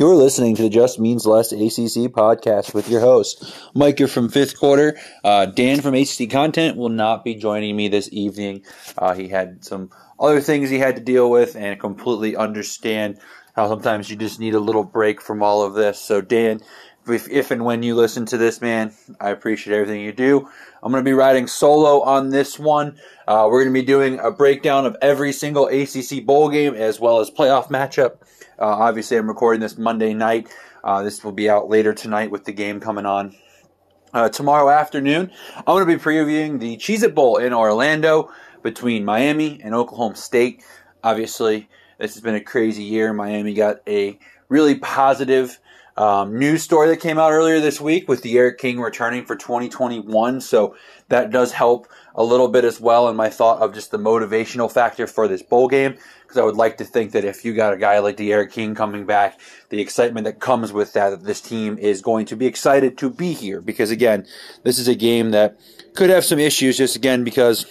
You're listening to the Just Means Less ACC podcast with your host, Mike. You're from fifth quarter. Uh, Dan from ACC Content will not be joining me this evening. Uh, he had some other things he had to deal with and completely understand how sometimes you just need a little break from all of this. So, Dan, if, if and when you listen to this, man, I appreciate everything you do. I'm going to be riding solo on this one. Uh, we're going to be doing a breakdown of every single ACC bowl game as well as playoff matchup. Uh, obviously, I'm recording this Monday night. Uh, this will be out later tonight with the game coming on. Uh, tomorrow afternoon, I'm going to be previewing the Cheez It Bowl in Orlando between Miami and Oklahoma State. Obviously, this has been a crazy year. Miami got a really positive um, news story that came out earlier this week with D'Eriq King returning for 2021. So that does help a little bit as well in my thought of just the motivational factor for this bowl game. Because I would like to think that if you got a guy like D'Eriq King coming back, the excitement that comes with that, that this team is going to be excited to be here. Because again, this is a game that could have some issues just again because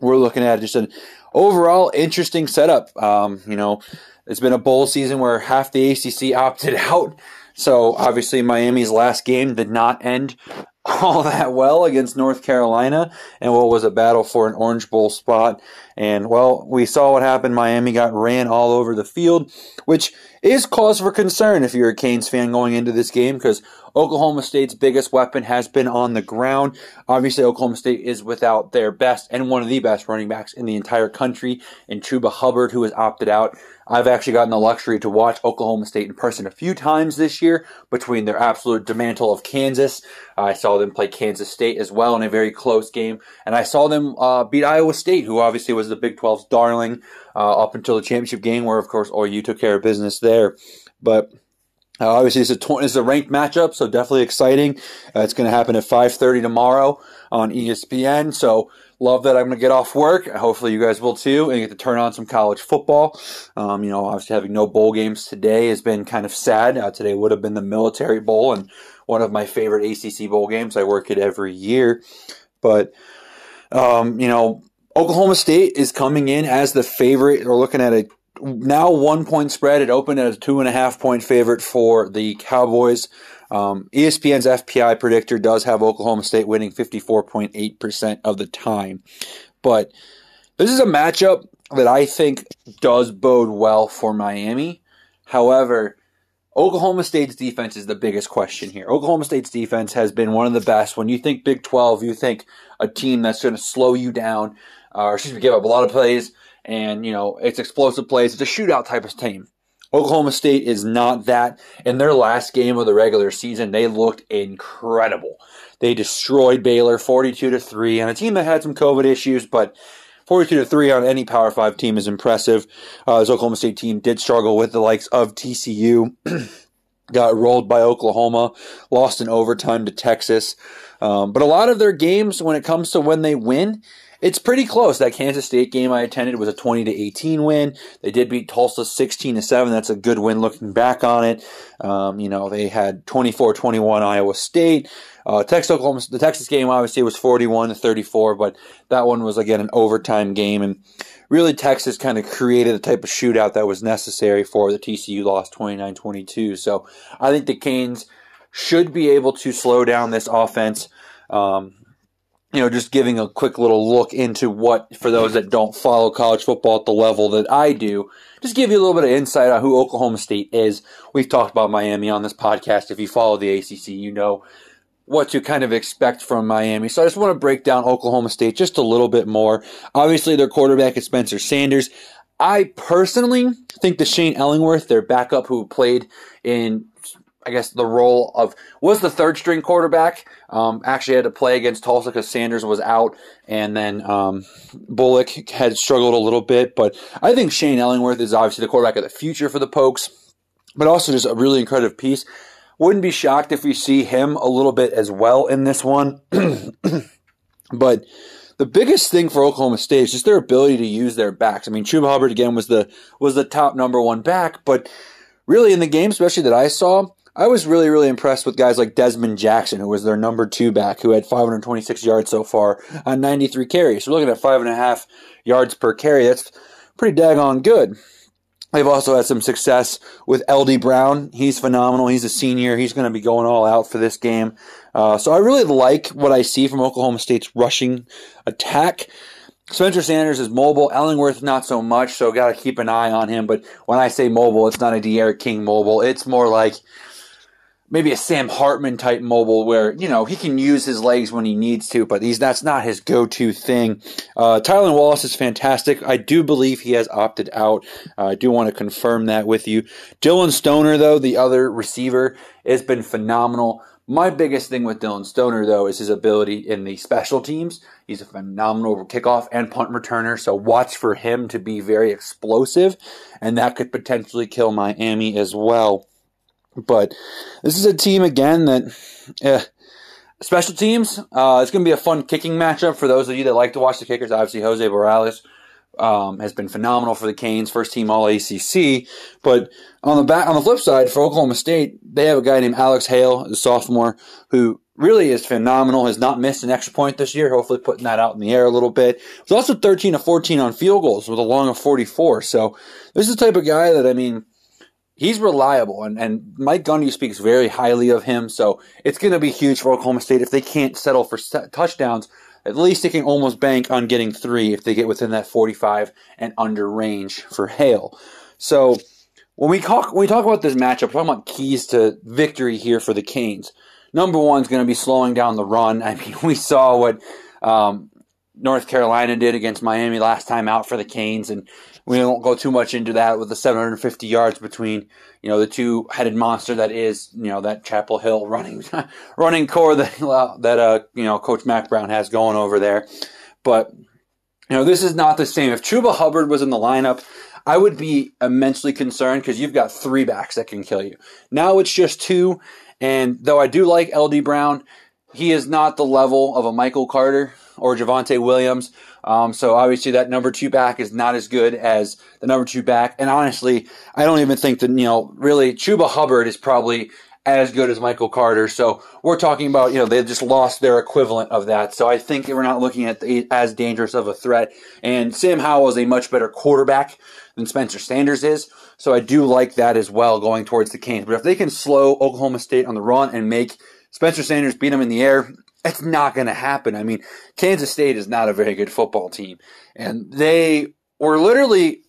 we're looking at just an overall interesting setup. Um, you know, it's been a bowl season where half the ACC opted out so obviously Miami's last game did not end all that well against North Carolina and what was a battle for an Orange Bowl spot. And well, we saw what happened. Miami got ran all over the field, which is cause for concern if you're a Canes fan going into this game because Oklahoma State's biggest weapon has been on the ground. Obviously, Oklahoma State is without their best and one of the best running backs in the entire country in Chuba Hubbard, who has opted out. I've actually gotten the luxury to watch Oklahoma State in person a few times this year between their absolute demantle of Kansas. I saw them play Kansas State as well in a very close game. And I saw them uh, beat Iowa State, who obviously was the Big 12's darling uh, up until the championship game, where, of course, OU took care of business there. But uh, obviously, it's a, a ranked matchup, so definitely exciting. Uh, it's going to happen at 5.30 tomorrow on ESPN. So love that I'm going to get off work. Hopefully, you guys will too, and get to turn on some college football. Um, you know, obviously having no bowl games today has been kind of sad. Uh, today would have been the Military Bowl and one of my favorite ACC bowl games. I work it every year, but um, you know, Oklahoma State is coming in as the favorite. We're looking at a now one point spread. It opened as a two and a half point favorite for the Cowboys. Um, ESPN's FPI predictor does have Oklahoma State winning 54.8% of the time. But this is a matchup that I think does bode well for Miami. However, Oklahoma State's defense is the biggest question here. Oklahoma State's defense has been one of the best. When you think Big 12, you think a team that's going to slow you down, uh, excuse me, give up a lot of plays, and, you know, it's explosive plays. It's a shootout type of team. Oklahoma State is not that. In their last game of the regular season, they looked incredible. They destroyed Baylor 42 to 3 on a team that had some COVID issues, but 42 to 3 on any Power 5 team is impressive. Uh, this Oklahoma State team did struggle with the likes of TCU. got rolled by Oklahoma, lost in overtime to Texas. Um, but a lot of their games, when it comes to when they win, it's pretty close. That Kansas State game I attended was a 20 to 18 win. They did beat Tulsa 16 to 7. That's a good win looking back on it. Um, you know, they had 24 21 Iowa State. Uh, Texas Oklahoma, the Texas game obviously was 41 to 34, but that one was again an overtime game. And really, Texas kind of created the type of shootout that was necessary for the TCU lost 29 22. So I think the Canes should be able to slow down this offense. Um, you know, just giving a quick little look into what, for those that don't follow college football at the level that I do, just give you a little bit of insight on who Oklahoma State is. We've talked about Miami on this podcast. If you follow the ACC, you know what to kind of expect from Miami. So I just want to break down Oklahoma State just a little bit more. Obviously, their quarterback is Spencer Sanders. I personally think the Shane Illingworth, their backup who played in I guess the role of was the third string quarterback. Um, actually had to play against Tulsa because Sanders was out, and then um, Bullock had struggled a little bit. But I think Shane Illingworth is obviously the quarterback of the future for the Pokes, but also just a really incredible piece. Wouldn't be shocked if we see him a little bit as well in this one. but the biggest thing for Oklahoma State is just their ability to use their backs. I mean, Chuba Hubbard again was the was the top number one back, but really in the game, especially that I saw, I was really, really impressed with guys like Dezmon Jackson, who was their number two back, who had 526 yards so far on 93 carries. So we're looking at five and a half yards per carry. That's pretty daggone good. They've also had some success with LD Brown. He's phenomenal. He's a senior. He's going to be going all out for this game. Uh, so I really like what I see from Oklahoma State's rushing attack. Spencer Sanders is mobile. Illingworth not so much, so got to keep an eye on him. But when I say mobile, it's not a D'Eriq King mobile. It's more like maybe a Sam Hartman type mobile where, you know, he can use his legs when he needs to, but he's that's not his go-to thing. Uh, Tylan Wallace is fantastic. I do believe he has opted out. Uh, I do want to confirm that with you. Dillon Stoner, though, the other receiver, has been phenomenal. My biggest thing with Dillon Stoner, though, is his ability in the special teams. He's a phenomenal kickoff and punt returner, so watch for him to be very explosive, and that could potentially kill Miami as well. But this is a team again that eh, special teams. Uh, it's going to be a fun kicking matchup for those of you that like to watch the kickers. Obviously, Jose Borregales um, has been phenomenal for the Canes, first team All ACC. But on the back, on the flip side, for Oklahoma State, they have a guy named Alex Hale, a sophomore, who really is phenomenal. Has not missed an extra point this year. Hopefully, putting that out in the air a little bit. Was also 13 to 14 on field goals with a long of 44. So this is the type of guy that I mean he's reliable, and, and Mike Gundy speaks very highly of him. So it's going to be huge for Oklahoma State if they can't settle for touchdowns. At least they can almost bank on getting three if they get within that 45 and under range for Hale. So when we talk when we talk about this matchup, we're talking about keys to victory here for the Canes. Number one is going to be slowing down the run. I mean, we saw what um, North Carolina did against Miami last time out for the Canes, and we won't go too much into that with the 750 yards between you know the two-headed monster that is you know that Chapel Hill running running core that that uh you know Coach Mack Brown has going over there, but you know this is not the same. If Chuba Hubbard was in the lineup, I would be immensely concerned because you've got three backs that can kill you. Now it's just two, and though I do like LD Brown, he is not the level of a Michael Carter or Javonte Williams um, so obviously that number two back is not as good as the number two back. And honestly, I don't even think that, you know, really Chuba Hubbard is probably as good as Michael Carter. So we're talking about, you know, they just lost their equivalent of that. So I think we're not looking at the, as dangerous of a threat. And Sam Howell is a much better quarterback than Spencer Sanders is. So I do like that as well going towards the Canes. But if they can slow Oklahoma State on the run and make Spencer Sanders beat them in the air, it's not going to happen. I mean, Kansas State is not a very good football team. And they were literally,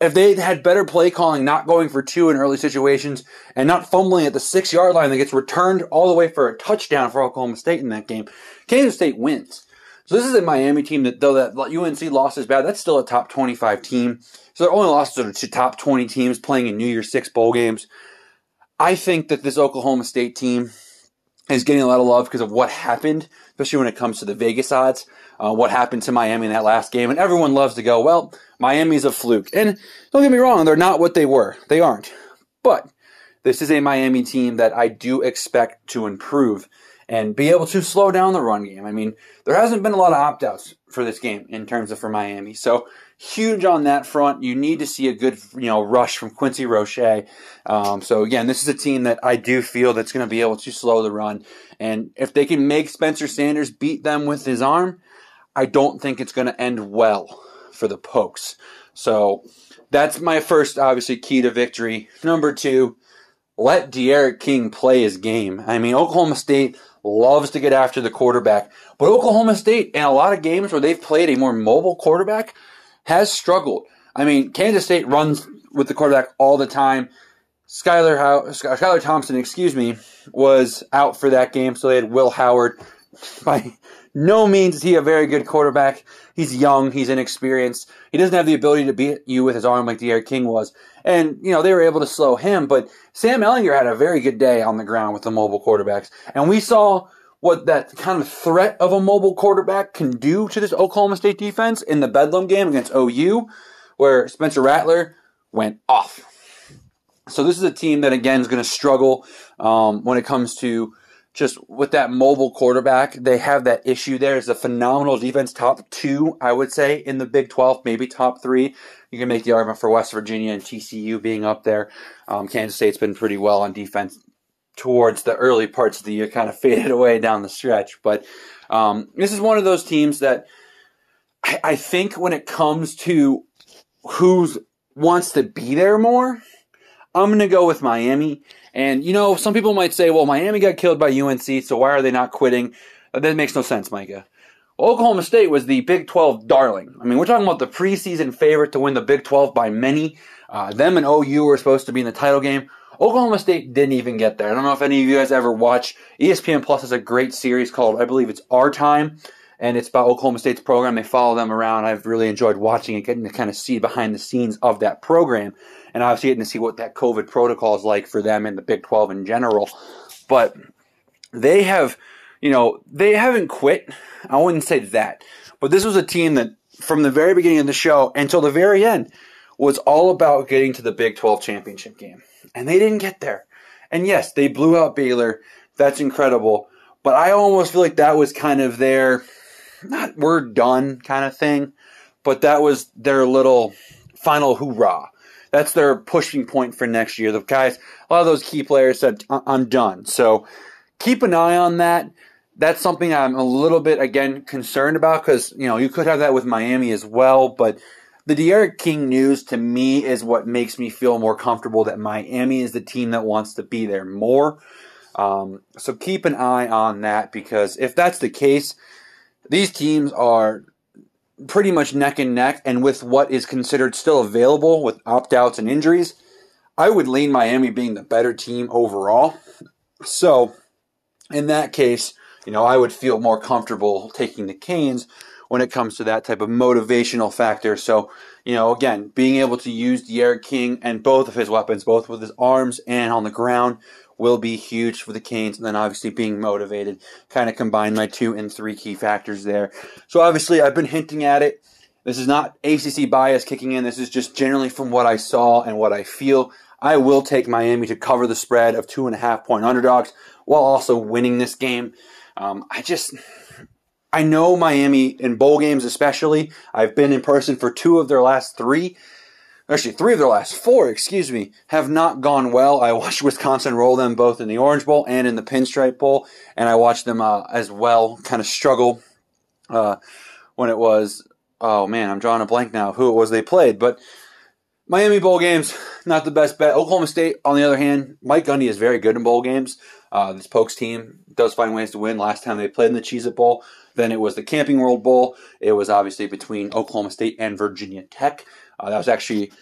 if they had better play calling, not going for two in early situations and not fumbling at the six yard line that gets returned all the way for a touchdown for Oklahoma State in that game, Kansas State wins. So this is a Miami team that, though that UNC loss is bad, that's still a top 25 team. So their only losses are to top 20 teams playing in New Year's Six bowl games. I think that this Oklahoma State team is getting a lot of love because of what happened, especially when it comes to the Vegas odds. Uh, what happened to Miami in that last game, and everyone loves to go, well, Miami's a fluke. And don't get me wrong, they're not what they were. They aren't. But this is a Miami team that I do expect to improve and be able to slow down the run game. I mean, there hasn't been a lot of opt outs for this game in terms of for Miami. So huge on that front. You need to see a good, you know, rush from Quincy Roche. Um, so again, this is a team that I do feel that's going to be able to slow the run. And if they can make Spencer Sanders beat them with his arm, I don't think it's going to end well for the Pokes. So that's my first, obviously, key to victory. Number two, let D'Eriq King play his game. I mean, Oklahoma State loves to get after the quarterback, but Oklahoma State, in a lot of games where they've played a more mobile quarterback, has struggled. I mean, Kansas State runs with the quarterback all the time. Skylar How- Thompson, excuse me, was out for that game, so they had Will Howard. By no means is he a very good quarterback. He's young, he's inexperienced. He doesn't have the ability to beat you with his arm like D'Eriq King was. And, you know, they were able to slow him, but Sam Ehlinger had a very good day on the ground with the mobile quarterbacks. And we saw what that kind of threat of a mobile quarterback can do to this Oklahoma State defense in the Bedlam game against OU, where Spencer Rattler went off. So this is a team that again is going to struggle um, when it comes to just with that mobile quarterback. They have that issue there. It's a phenomenal defense, top two, I would say, in the Big 12, maybe top three. You can make the argument for West Virginia and TCU being up there. Um, Kansas State's been pretty well on defense towards the early parts of the year kind of faded away down the stretch. But um, this is one of those teams that I, I, think when it comes to who wants to be there more, I'm going to go with Miami. And, you know, some people might say, well, Miami got killed by UNC, so why are they not quitting? That makes no sense, Micah. Oklahoma State was the Big 12 darling. I mean, we're talking about the preseason favorite to win the Big 12 by many. Uh, them and OU were supposed to be in the title game. Oklahoma State didn't even get there. I don't know if any of you guys ever watch. ESPN Plus has a great series called, I believe it's Our Time, and it's about Oklahoma State's program. They follow them around. I've really enjoyed watching it, getting to kind of see behind the scenes of that program, and obviously getting to see what that COVID protocol is like for them in the Big 12 in general. But they have, you know, they haven't quit. I wouldn't say that. But this was a team that, from the very beginning of the show until the very end, was all about getting to the Big 12 championship game. And they didn't get there. And yes, they blew out Baylor. That's incredible. But I almost feel like that was kind of their, not we're done kind of thing, but that was their little final hoorah. That's their pushing point for next year. The guys, a lot of those key players said, I'm done. So keep an eye on that. That's something I'm a little bit, again, concerned about because, you know, you could have that with Miami as well, but the D'Eriq King news to me is what makes me feel more comfortable that Miami is the team that wants to be there more. Um, so keep an eye on that because if that's the case, these teams are pretty much neck and neck, and with what is considered still available with opt outs and injuries, I would lean Miami being the better team overall. So, in that case, you know, I would feel more comfortable taking the Canes when it comes to that type of motivational factor. So, you know, again, being able to use D'Eriq King and both of his weapons, both with his arms and on the ground, will be huge for the Canes. And then obviously being motivated, kind of combine my two and three key factors there. So obviously, I've been hinting at it. This is not ACC bias kicking in. This is just generally from what I saw and what I feel. I will take Miami to cover the spread of two and a half point underdogs while also winning this game. Um, I just, I know Miami in bowl games, especially. I've been in person for two of their last three. Actually, three of their last four, excuse me, have not gone well. I watched Wisconsin roll them both in the Orange Bowl and in the Pinstripe Bowl, and I watched them uh, as well kind of struggle uh, when it was, oh man, I'm drawing a blank now who it was they played. But Miami bowl games, not the best bet. Oklahoma State, on the other hand, Mike Gundy is very good in bowl games. Uh, this Pokes team does find ways to win. Last time they played in the Cheez It Bowl, then it was the Camping World Bowl. It was obviously between Oklahoma State and Virginia Tech. Uh, that was actually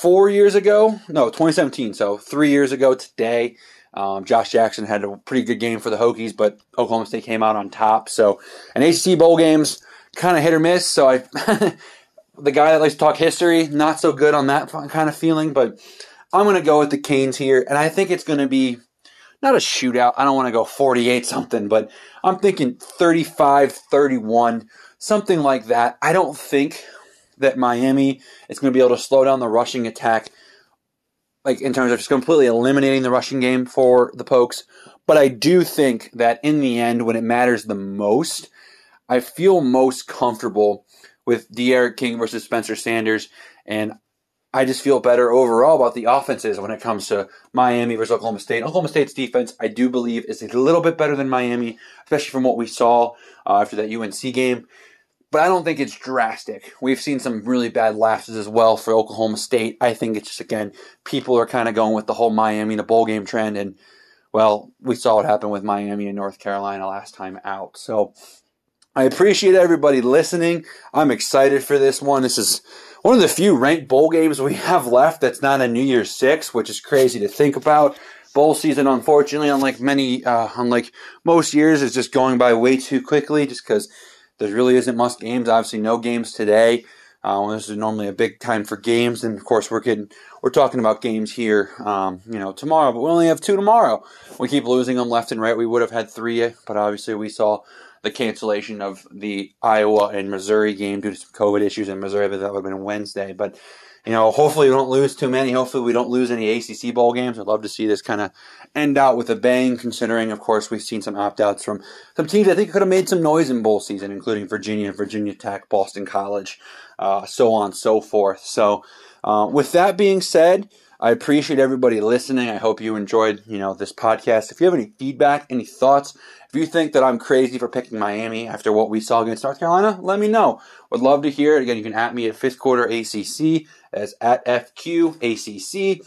four years ago. No, 2017. So three years ago today. Um, Josh Jackson had a pretty good game for the Hokies, but Oklahoma State came out on top. So, an ACC bowl games kind of hit or miss. So I, the guy that likes to talk history, not so good on that kind of feeling. But I'm going to go with the Canes here, and I think it's going to be not a shootout. I don't want to go 48 something, but I'm thinking 35 31, something like that. I don't think that Miami is going to be able to slow down the rushing attack, like in terms of just completely eliminating the rushing game for the Pokes. But I do think that in the end, when it matters the most, I feel most comfortable with D'Eriq King versus Spencer Sanders. And I just feel better overall about the offenses when it comes to Miami versus Oklahoma State. Oklahoma State's defense, I do believe, is a little bit better than Miami, especially from what we saw uh, after that UNC game. But I don't think it's drastic. We've seen some really bad lapses as well for Oklahoma State. I think it's just, again, people are kind of going with the whole Miami, in the bowl game trend. And, well, we saw what happened with Miami and North Carolina last time out. So I appreciate everybody listening. I'm excited for this one. This is one of the few ranked bowl games we have left that's not a New Year's Six, which is crazy to think about. Bowl season, unfortunately, unlike many, uh, unlike most years, is just going by way too quickly. Just because there really isn't much games. Obviously, no games today. Uh, this is normally a big time for games, and of course, we're getting we're talking about games here, um, you know, tomorrow. But we only have two tomorrow. We keep losing them left and right. We would have had three, but obviously, we saw the cancellation of the Iowa and Missouri game due to some COVID issues in Missouri, but that would have been Wednesday. But you know, hopefully we don't lose too many. Hopefully we don't lose any ACC bowl games. I'd love to see this kind of end out with a bang, considering, of course, we've seen some opt outs from some teams I think could have made some noise in bowl season, including Virginia, Virginia Tech, Boston College, uh, so on and so forth. So, uh, with that being said, I appreciate everybody listening. I hope you enjoyed, you know, this podcast. If you have any feedback, any thoughts, if you think that I'm crazy for picking Miami after what we saw against North Carolina, let me know. Would love to hear it. Again, you can at me at fifth quarter ACC as at FQ ACC.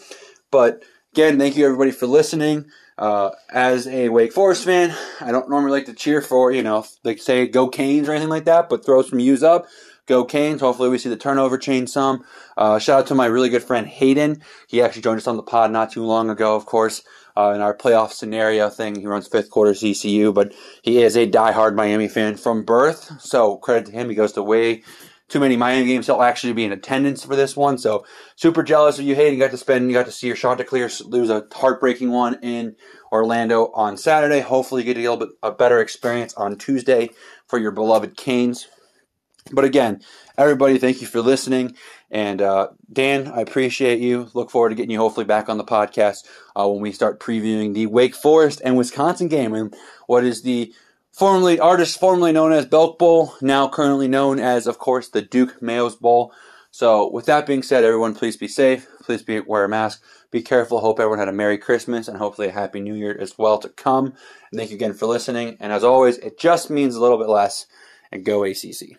But again, thank you everybody for listening. Uh, as a Wake Forest fan, I don't normally like to cheer for, you know, like say go Canes or anything like that, but throw some U's up. Go Canes. Hopefully we see the turnover change some. Uh, shout out to my really good friend Hayden. He actually joined us on the pod not too long ago, of course, uh, in our playoff scenario thing. He runs fifth quarter CCU, but he is a diehard Miami fan from birth. So credit to him. He goes to way too many Miami games. He'll actually be in attendance for this one. So super jealous of you, Hayden. You got to spend, you got to see your Chanticleer lose a heartbreaking one in Orlando on Saturday. Hopefully you get a little bit a better experience on Tuesday for your beloved Canes. But again, everybody, thank you for listening. And uh, Dan, I appreciate you. Look forward to getting you hopefully back on the podcast uh, when we start previewing the Wake Forest and Wisconsin game and what is the formerly artist formerly known as Belk Bowl, now currently known as, of course, the Duke's Mayo Bowl. So, with that being said, everyone, please be safe. Please be wear a mask. Be careful. Hope everyone had a Merry Christmas and hopefully a Happy New Year as well to come. And thank you again for listening. And as always, it just means a little bit less. And go ACC.